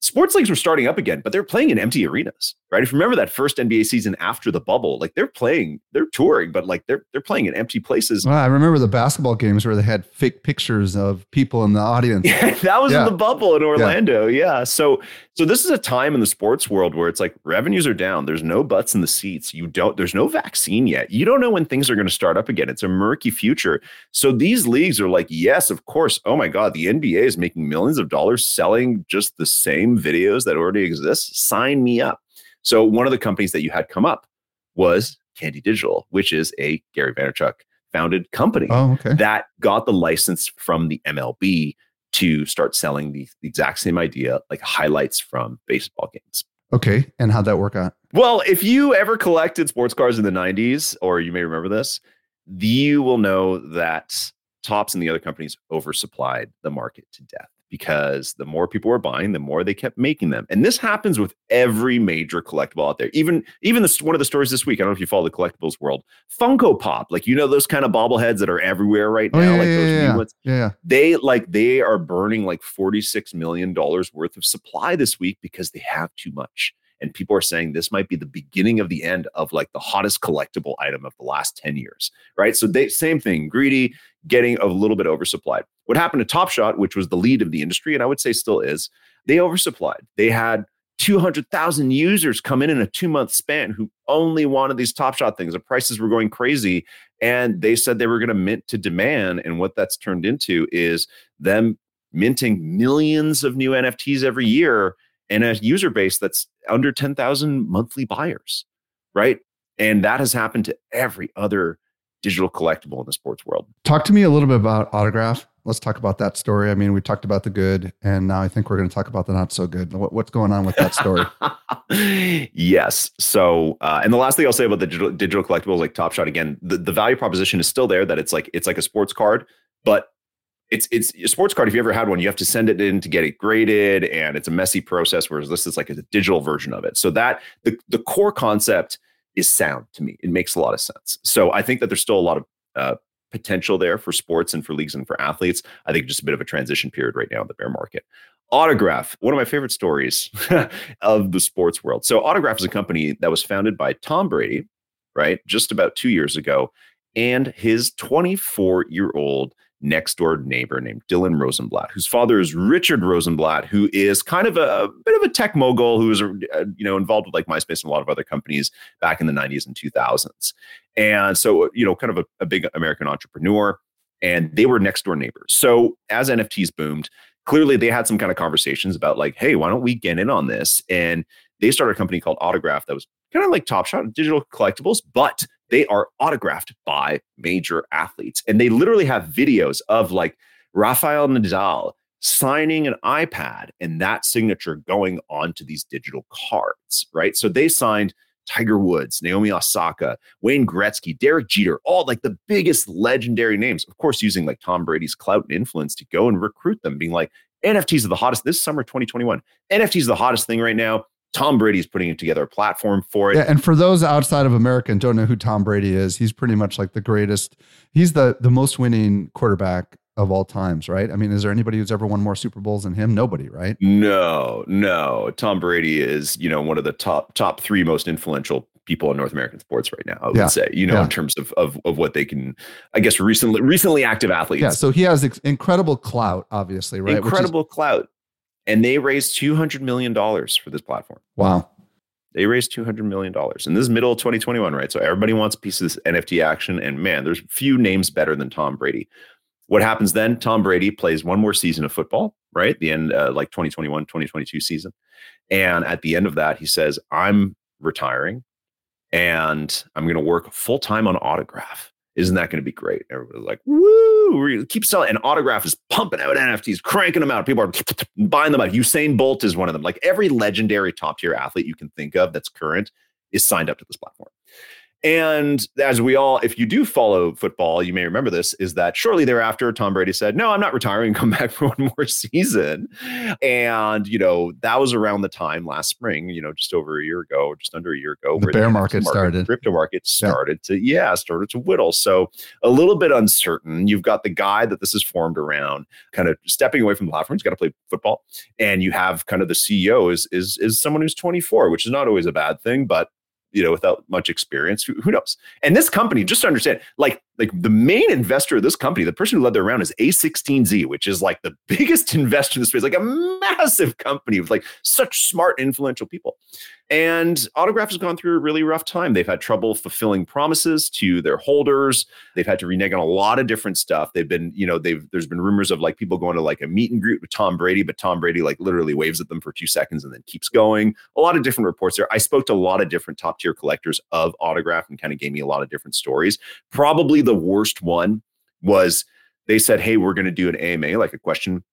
sports leagues were starting up again, but they're playing in empty arenas, right? If you remember that first NBA season after the bubble, like they're playing, they're touring, but like they're they're playing in empty places. Well, I remember the basketball games where they had fake pictures of people in the audience. Yeah, that was yeah. in the bubble in Orlando. Yeah. yeah. So so this is a time in the sports world where it's like revenues are down. There's no butts in the seats. You don't. There's no vaccine yet. You don't know when things are going to start up again. It's a murky future. So these leagues are like, yes, of course. Oh my God, the NBA is making millions of dollars selling just the same videos that already exist. Sign me up. So one of the companies that you had come up was Candy Digital, which is a Gary Vaynerchuk founded company oh, okay. that got the license from the MLB to start selling the, the exact same idea, like highlights from baseball games. Okay. And how'd that work out? Well, if you ever collected sports cars in the 90s, or you may remember this, you will know that Topps and the other companies oversupplied the market to death because the more people were buying, the more they kept making them. And this happens with every major collectible out there. Even even this one of the stories this week. I don't know if you follow the collectibles world. Funko Pop, like you know those kind of bobbleheads that are everywhere right now, oh, yeah, like yeah, those yeah, new ones. Yeah, they like they are burning like forty six million dollars worth of supply this week because they have too much. And people are saying this might be the beginning of the end of like the hottest collectible item of the last 10 years, right? So they same thing, greedy, getting a little bit oversupplied. What happened to Top Shot, which was the lead of the industry, and I would say still is, they oversupplied. They had 200,000 users come in in a two month span who only wanted these Top Shot things. The prices were going crazy. And they said they were going to mint to demand. And what that's turned into is them minting millions of new NFTs every year and a user base that's under 10,000 monthly buyers, right? And that has happened to every other digital collectible in the sports world. Talk to me a little bit about Autograph. Let's talk about that story. I mean, we talked about the good, and now I think we're going to talk about the not so good. What, what's going on with that story? yes. So, uh, and the last thing I'll say about the digital, digital collectibles, like Top Shot, again, the, the value proposition is still there. That it's like it's like a sports card, but it's it's a sports card. If you ever had one, you have to send it in to get it graded, and it's a messy process. Whereas this is like a digital version of it. So that the the core concept is sound to me. It makes a lot of sense. So I think that there's still a lot of uh, potential there for sports and for leagues and for athletes. I think just a bit of a transition period right now in the bear market. Autograph, one of my favorite stories of the sports world. So Autograph is a company that was founded by Tom Brady, right, just about two years ago, and his 24 year old next door neighbor named Dillon Rosenblatt, whose father is Richard Rosenblatt, who is kind of a, a bit of a tech mogul who was uh, you know involved with like MySpace and a lot of other companies back in the 90s and 2000s. And so you know kind of a, a big American entrepreneur and they were next door neighbors. So as NFTs boomed, clearly they had some kind of conversations about like, hey, why don't we get in on this? And they started a company called Autograph that was kind of like Top Shot digital collectibles, but they are autographed by major athletes. And they literally have videos of like Rafael Nadal signing an iPad and that signature going onto these digital cards, right? So they signed Tiger Woods, Naomi Osaka, Wayne Gretzky, Derek Jeter, all like the biggest legendary names, of course, using like Tom Brady's clout and influence to go and recruit them, being like, NFTs are the hottest this summer 2021. NFTs are the hottest thing right now. Tom Brady's putting together a platform for it. Yeah, and for those outside of America and don't know who Tom Brady is, he's pretty much like the greatest. He's the the most winning quarterback of all times, right? I mean, is there anybody who's ever won more Super Bowls than him? Nobody, right? No, no. Tom Brady is, you know, one of the top top three most influential people in North American sports right now. I would Yeah. say, you know, Yeah. in terms of, of of what they can, I guess, recently recently active athletes. Yeah. So he has ex- incredible clout, obviously, right? Which is- incredible clout, and they raised two hundred million dollars for this platform. wow. They raised two hundred million dollars, and this is middle of twenty twenty one, right? So everybody wants a piece of this NFT action, and man, there's few names better than Tom Brady. What happens then? Tom Brady plays one more season of football, right? The end, uh, like 2021, 2022 season. And at the end of that, he says, I'm retiring and I'm going to work full time on autograph. Isn't that going to be great? Everybody's like, woo, we keep selling. And autograph is pumping out NFTs, cranking them out. People are buying them out. Usain Bolt is one of them. Like every legendary top tier athlete you can think of that's current is signed up to this platform. And as we all, if you do follow football, you may remember this, is that shortly thereafter, Tom Brady said, No, I'm not retiring, come back for one more season. And, you know, that was around the time last spring, you know, just over a year ago, just under a year ago, The where bear NFT market started. Crypto market started to, yeah, started to whittle. So a little bit uncertain. You've got the guy that this is formed around, kind of stepping away from the platform. He's got to play football. And you have kind of the CEO is is is someone who's 24, which is not always a bad thing, but you know, without much experience, who, who knows? And this company, just to understand, like, like the main investor of this company, the person who led their round is A16Z, which is like the biggest investor in the space, like a massive company with like such smart, influential people. And Autograph has gone through a really rough time. They've had trouble fulfilling promises to their holders. They've had to renege on a lot of different stuff. They've been, you know, they've there's been rumors of like people going to like a meet and greet with Tom Brady, but Tom Brady like literally waves at them for two seconds and then keeps going. A lot of different reports there. I spoke to a lot of different top tier collectors of autograph and kind of gave me a lot of different stories. Probably the worst one was they said, "Hey, we're going to do an AMA, like a question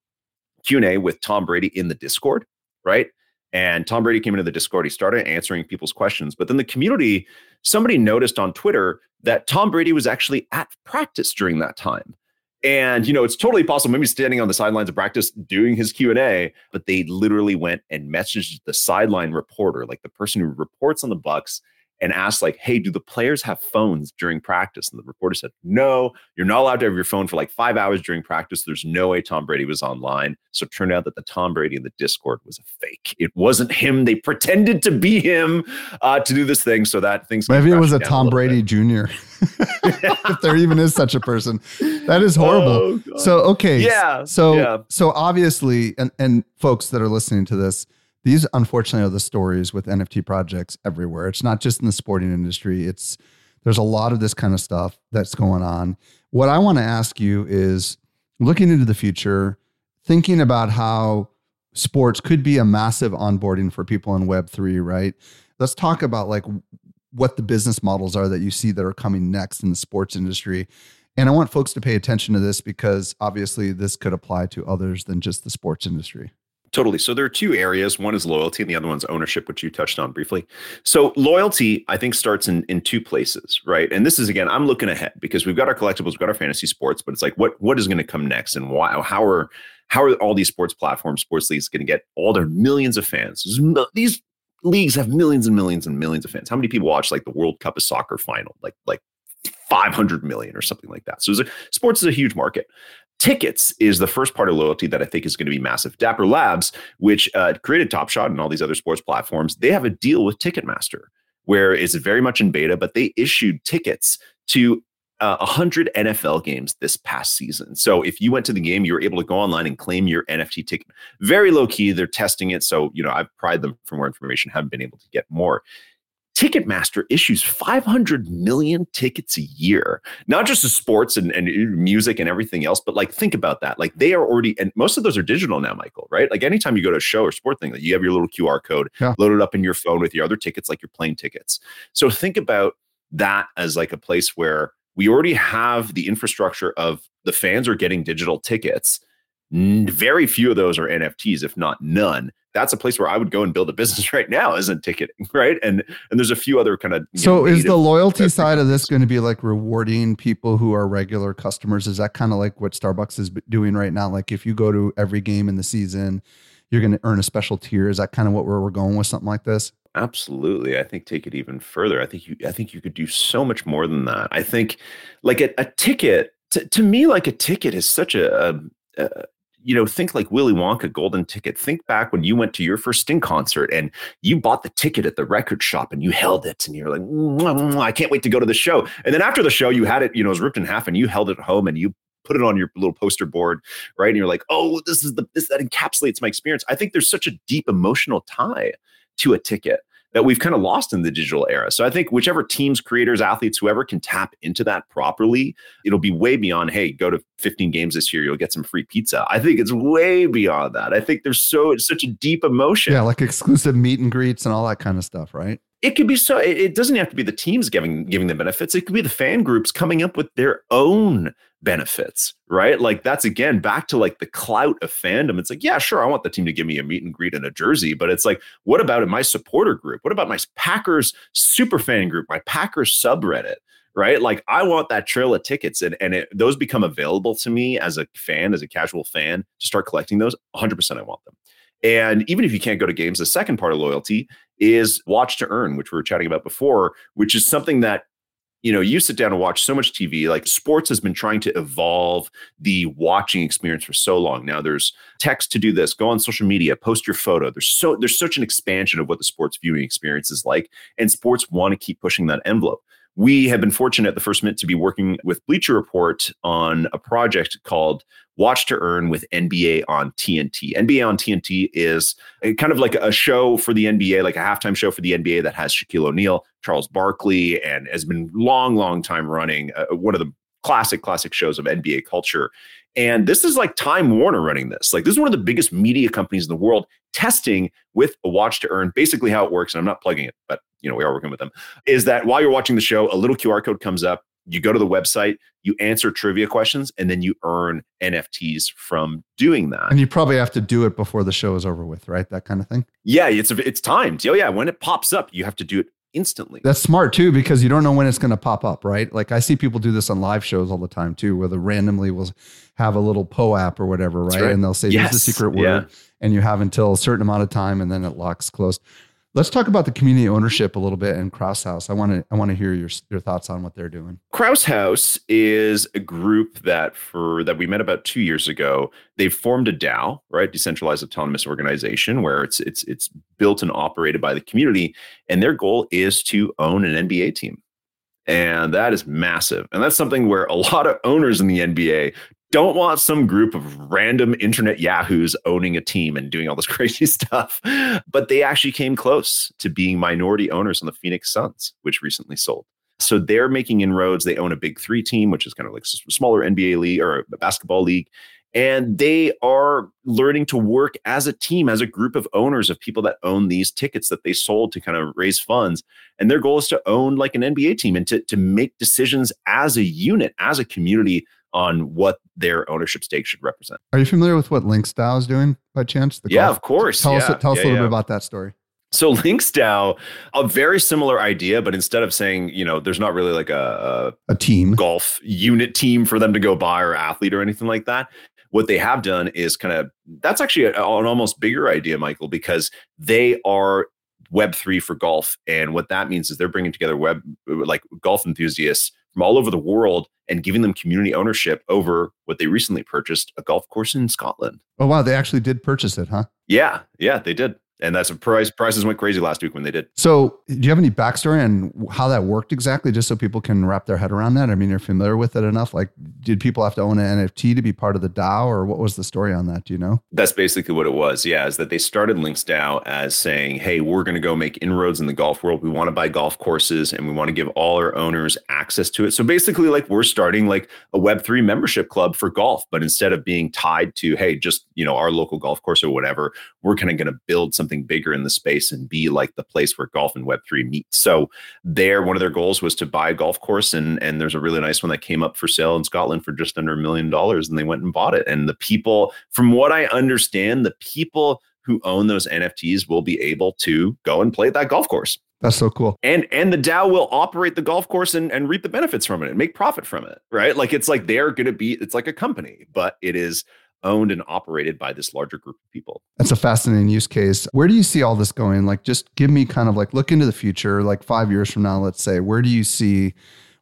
Q and A with Tom Brady in the Discord, right?" And Tom Brady came into the Discord. He started answering people's questions, but then the community, somebody noticed on Twitter that Tom Brady was actually at practice during that time. And you know, it's totally possible. Maybe standing on the sidelines of practice doing his Q and A, but they literally went and messaged the sideline reporter, like the person who reports on the Bucs, and asked, like, "Hey, do the players have phones during practice?" And the reporter said, "No, you're not allowed to have your phone for like five hours during practice. There's no way Tom Brady was online." So it turned out that the Tom Brady in the Discord was a fake. It wasn't him. They pretended to be him uh, to do this thing so that things. Maybe it was a Tom little Brady bit. Jr. if there even is such a person. That is horrible. Oh, So okay, Yeah, So yeah. so obviously, and and folks that are listening to this, these unfortunately are the stories with NFT projects everywhere. It's not just in the sporting industry. It's there's a lot of this kind of stuff that's going on. What I want to ask you is looking into the future, thinking about how sports could be a massive onboarding for people in Web three, right? Let's talk about like what the business models are that you see that are coming next in the sports industry. And I want folks to pay attention to this because obviously this could apply to others than just the sports industry. Totally. So there are two areas. One is loyalty, and the other one's ownership, which you touched on briefly. So loyalty, I think, starts in in two places, right? And this is again, I'm looking ahead because we've got our collectibles, we've got our fantasy sports, but it's like what what is going to come next, and why? How are how are all these sports platforms, sports leagues, going to get all their millions of fans? These leagues have millions and millions and millions of fans. How many people watch like the World Cup of soccer final? Like like 500 million or something like that. So a, sports is a huge market. Tickets is the first part of loyalty that I think is going to be massive. Dapper Labs, which uh, created Top Shot and all these other sports platforms, they have a deal with Ticketmaster where it's very much in beta, but they issued tickets to uh, 100 NFL games this past season. So if you went to the game, you were able to go online and claim your NFT ticket. Very low key, they're testing it. So, you know, I've pried them for more information, haven't been able to get more. Ticketmaster issues 500 million tickets a year, not just to sports and, and uh, music and everything else, but like think about that. Like they are already, and most of those are digital now, Michael, right? Like anytime you go to a show or sport thing, like you have your little QR code Yeah. loaded up in your phone with your other tickets, like your plane tickets. So think about that as like a place where we already have the infrastructure of the fans are getting digital tickets. N- Very few of those are NFTs, if not none. That's a place where I would go and build a business right now, isn't ticketing, right? And and there's a few other kind of So is the loyalty side of this going to be like rewarding people who are regular customers? Is that kind of like what Starbucks is doing right now? Like if you go to every game in the season, you're going to earn a special tier. Is that kind of what we're, we're going with something like this? Absolutely. I think take it even further. I think you I think you could do so much more than that. I think like a, a ticket to, to me, like a ticket is such a, a, a you know, think like Willy Wonka golden ticket. Think back when you went to your first Sting concert and you bought the ticket at the record shop and you held it and you're like, mwah, mwah, I can't wait to go to the show. And then after the show, you had it, you know, it was ripped in half and you held it home and you put it on your little poster board, right? And you're like, oh, this is the this that encapsulates my experience. I think there's such a deep emotional tie to a ticket that we've kind of lost in the digital era. So I think whichever teams, creators, athletes, whoever can tap into that properly, it'll be way beyond, hey, go to 15 games this year, you'll get some free pizza. I think it's way beyond that. I think there's so it's such a deep emotion. Yeah, like exclusive meet and greets and all that kind of stuff, right? It could be so it doesn't have to be the teams giving giving the benefits. It could be the fan groups coming up with their own benefits, right? Like that's again back to like the clout of fandom. It's like, yeah, sure, I want the team to give me a meet and greet and a jersey, but it's like, what about in my supporter group? What about my Packers super fan group, my Packers subreddit? Right. Like I want that trail of tickets and, and it, those become available to me as a fan, as a casual fan to start collecting those. 100% I want them. And even if you can't go to games, the second part of loyalty is watch to earn, which we were chatting about before, which is something that you know, you sit down and watch so much TV. Like sports has been trying to evolve the watching experience for so long. Now there's text to do this, go on social media, post your photo. There's so there's such an expansion of what the sports viewing experience is like, and sports want to keep pushing that envelope. We have been fortunate at the First Mint to be working with Bleacher Report on a project called Watch to Earn with NBA on TNT. NBA on TNT is kind of like a show for the NBA, like a halftime show for the NBA that has Shaquille O'Neal, Charles Barkley, and has been long, long time running. Uh, one of the classic, classic shows of NBA culture. And this is like Time Warner running this. Like, this is one of the biggest media companies in the world testing with a watch to earn. Basically, how it works, and I'm not plugging it, but you know, we are working with them, is that while you're watching the show, a little QR code comes up. You go to the website, you answer trivia questions, and then you earn NFTs from doing that. And you probably have to do it before the show is over with, right? That kind of thing. Yeah, it's it's timed. Oh yeah, when it pops up, you have to do it instantly. That's smart too, because you don't know when it's going to pop up, right? Like I see people do this on live shows all the time too, where they randomly will have a little POAP or whatever, right? right. And they'll say, yes. "Use the secret word," yeah. and you have until a certain amount of time, and then it locks closed. Let's talk about the community ownership a little bit and Krause House. I want to I want to hear your your thoughts on what they're doing. Krause House is a group that for that we met about two years ago. They've formed a DAO, right, decentralized autonomous organization, where it's it's it's built and operated by the community, and their goal is to own an NBA team. And that is massive. And that's something where a lot of owners in the NBA don't want some group of random internet yahoos owning a team and doing all this crazy stuff. But they actually came close to being minority owners on the Phoenix Suns, which recently sold. So they're making inroads. They own a big three team, which is kind of like a smaller NBA league or a basketball league. And they are learning to work as a team, as a group of owners of people that own these tickets that they sold to kind of raise funds. And their goal is to own like an NBA team and to, to make decisions as a unit, as a community on what their ownership stake should represent. Are you familiar with what DAO is doing by chance? The yeah, golf? of course. Tell yeah. us, tell us yeah, a little bit about that story. So Links DAO, a very similar idea, but instead of saying, you know, there's not really like a, a, a team golf unit team for them to go buy or athlete or anything like that. What they have done is kind of that's actually an almost bigger idea, Michael, because they are Web3 for golf. And what that means is they're bringing together web like golf enthusiasts from all over the world and giving them community ownership over what they recently purchased a golf course in Scotland. Oh wow, they actually did purchase it, huh? Yeah, yeah, they did and that's a price prices went crazy last week when they did. So, do you have any backstory on how that worked exactly, just so people can wrap their head around that? I mean, you're familiar with it enough. Like, did people have to own an NFT to be part of the DAO, or what was the story on that? Do you know? That's basically what it was. Yeah, is that they started Links DAO as saying, "Hey, we're going to go make inroads in the golf world. We want to buy golf courses, and we want to give all our owners access to it." So basically, like we're starting like a Web three membership club for golf, but instead of being tied to, hey, just you know our local golf course or whatever, we're kind of going to build something bigger in the space and be like the place where golf and Web3 meet. So there, one of their goals was to buy a golf course. And, and there's a really nice one that came up for sale in Scotland for just under a million dollars. And they went and bought it. And the people, from what I understand, the people who own those NFTs will be able to go and play that golf course. That's so cool. And and the DAO will operate the golf course and, and reap the benefits from it and make profit from it. Right. Like it's like they're gonna be, it's like a company, but it is owned and operated by this larger group of people. That's a fascinating use case. Where do you see all this going? Like, just give me kind of like look into the future, like five years from now, let's say, where do you see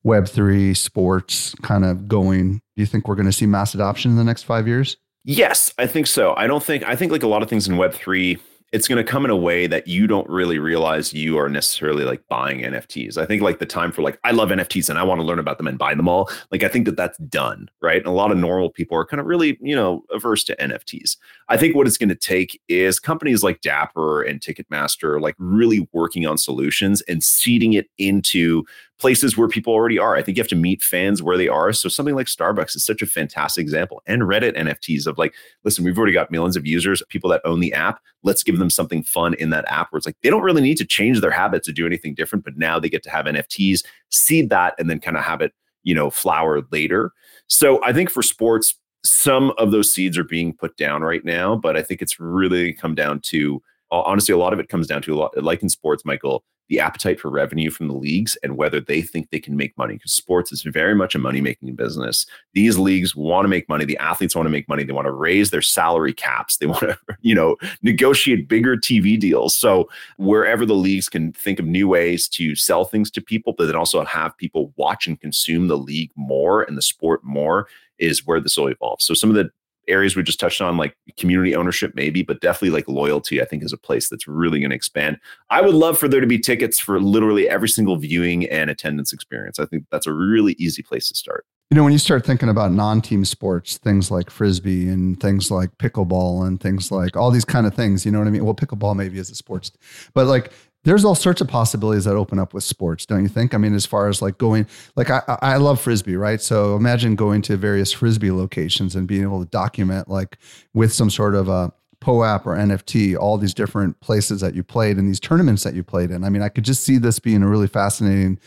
Web3 sports kind of going? Do you think we're going to see mass adoption in the next five years? Yes, I think so. I don't think, I think like a lot of things in Web3, it's going to come in a way that you don't really realize you are necessarily like buying NFTs. I think like the time for like I love NFTs and I want to learn about them and buy them all. Like I think that that's done, right? And a lot of normal people are kind of really, you know, averse to NFTs. I think what it's going to take is companies like Dapper and Ticketmaster like really working on solutions and seeding it into places where people already are. I think you have to meet fans where they are. So something like Starbucks is such a fantastic example. And Reddit NFTs of like, listen, we've already got millions of users, people that own the app. Let's give them something fun in that app where it's like they don't really need to change their habits to do anything different, but now they get to have NFTs, seed that, and then kind of have it, you know, flower later. So I think for sports, some of those seeds are being put down right now, but I think it's really come down to uh, honestly, a lot of it comes down to a lot like in sports, Michael, the appetite for revenue from the leagues and whether they think they can make money because sports is very much a money making business. These leagues want to make money. The athletes want to make money. They want to raise their salary caps. They want to, you know, negotiate bigger TV deals. So wherever the leagues can think of new ways to sell things to people, but then also have people watch and consume the league more and the sport more is where this will evolve. So some of the areas we just touched on, like community ownership, maybe, but definitely like loyalty, I think is a place that's really going to expand. I would love for there to be tickets for literally every single viewing and attendance experience. I think that's a really easy place to start. You know, when you start thinking about non team sports, things like frisbee and things like pickleball and things like all these kind of things, you know what I mean? Well, pickleball maybe is a sports, but like there's all sorts of possibilities that open up with sports, don't you think? I mean, as far as like going, like I, I love frisbee, right? So imagine going to various frisbee locations and being able to document, like with some sort of a POAP or NFT, all these different places that you played and these tournaments that you played in. I mean, I could just see this being a really fascinating,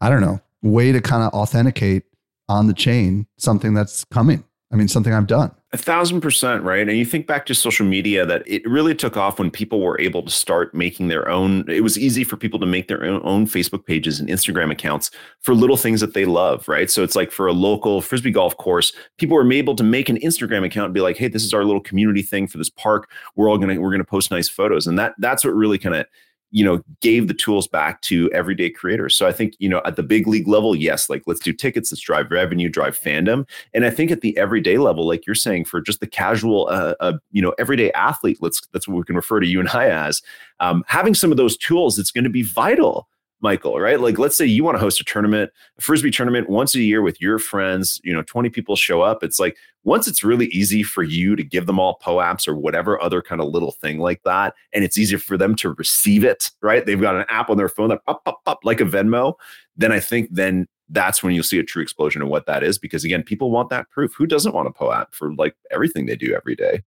I don't know, way to kind of authenticate on the chain something that's coming. I mean, something I've done. A thousand percent, right? And you think back to social media that it really took off when people were able to start making their own. It was easy for people to make their own, own Facebook pages and Instagram accounts for little things that they love, right? So it's like for a local frisbee golf course, people were able to make an Instagram account and be like, "Hey, this is our little community thing for this park. We're all gonna we're gonna post nice photos," and that that's what really kind of you know gave the tools back to everyday creators. So i think you know at the big league level yes like let's do tickets let's drive revenue drive fandom. And i think at the everyday level like you're saying for just the casual uh, uh, you know everyday athlete let's that's what we can refer to you and i as um, having some of those tools it's going to be vital Michael, right? Like, let's say you want to host a tournament, a frisbee tournament once a year with your friends, you know, 20 people show up. It's like, once it's really easy for you to give them all POAPs or whatever other kind of little thing like that, and it's easier for them to receive it, right? They've got an app on their phone that pop, pop, pop, like a Venmo. Then I think then that's when you'll see a true explosion of what that is. Because again, people want that proof. Who doesn't want a POAP for like everything they do every day?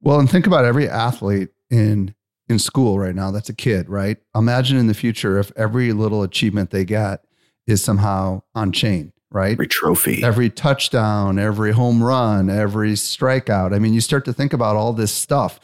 Well, and think about every athlete in in school right now that's a kid, right? Imagine in the future if every little achievement they get is somehow on chain, right? Every trophy, every touchdown, every home run, every strikeout. I mean, you start to think about all this stuff.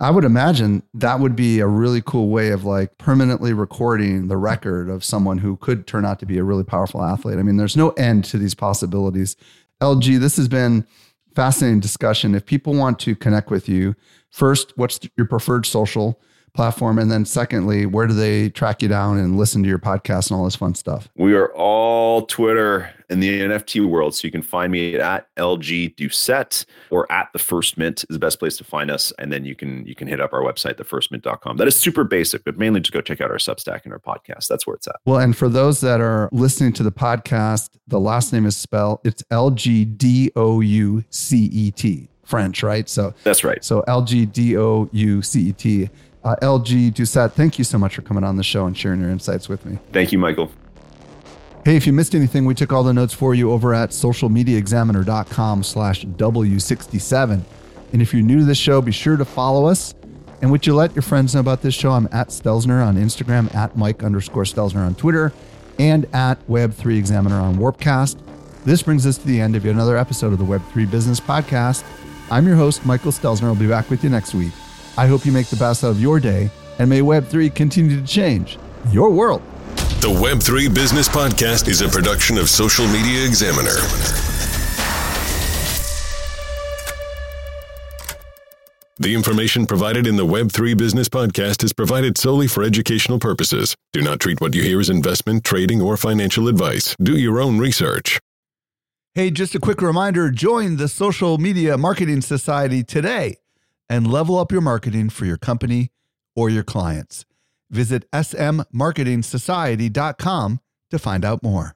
I would imagine that would be a really cool way of like permanently recording the record of someone who could turn out to be a really powerful athlete. I mean, there's no end to these possibilities. LG, this has been fascinating discussion. If people want to connect with you, first, what's your preferred social platform? And then secondly, where do they track you down and listen to your podcast and all this fun stuff? We are all Twitter in the NFT world. So you can find me at LG Doucet or at the First Mint is the best place to find us. And then you can you can hit up our website, thefirstmint.com. That is super basic, but mainly just go check out our Substack and our podcast. That's where it's at. Well, and for those that are listening to the podcast, the last name is spelled it's L G D O U C E T. French, right? So that's right. So L G D O U C E T. Uh, LG Doucet, thank you so much for coming on the show and sharing your insights with me. Thank you, Michael. Hey, if you missed anything, we took all the notes for you over at socialmediaexaminer.com slash W67. And if you're new to this show, be sure to follow us. And would you let your friends know about this show? I'm at Stelzner on Instagram, at Mike underscore Stelzner on Twitter, and at Web3 Examiner on Warpcast. This brings us to the end of yet another episode of the Web3 Business Podcast. I'm your host, Michael Stelzner. I'll be back with you next week. I hope you make the best out of your day, and may Web3 continue to change your world. The Web3 Business Podcast is a production of Social Media Examiner. The information provided in the Web3 Business Podcast is provided solely for educational purposes. Do not treat what you hear as investment, trading, or financial advice. Do your own research. Hey, just a quick reminder join the Social Media Marketing Society today and level up your marketing for your company or your clients. Visit smmarketingsociety.com to find out more.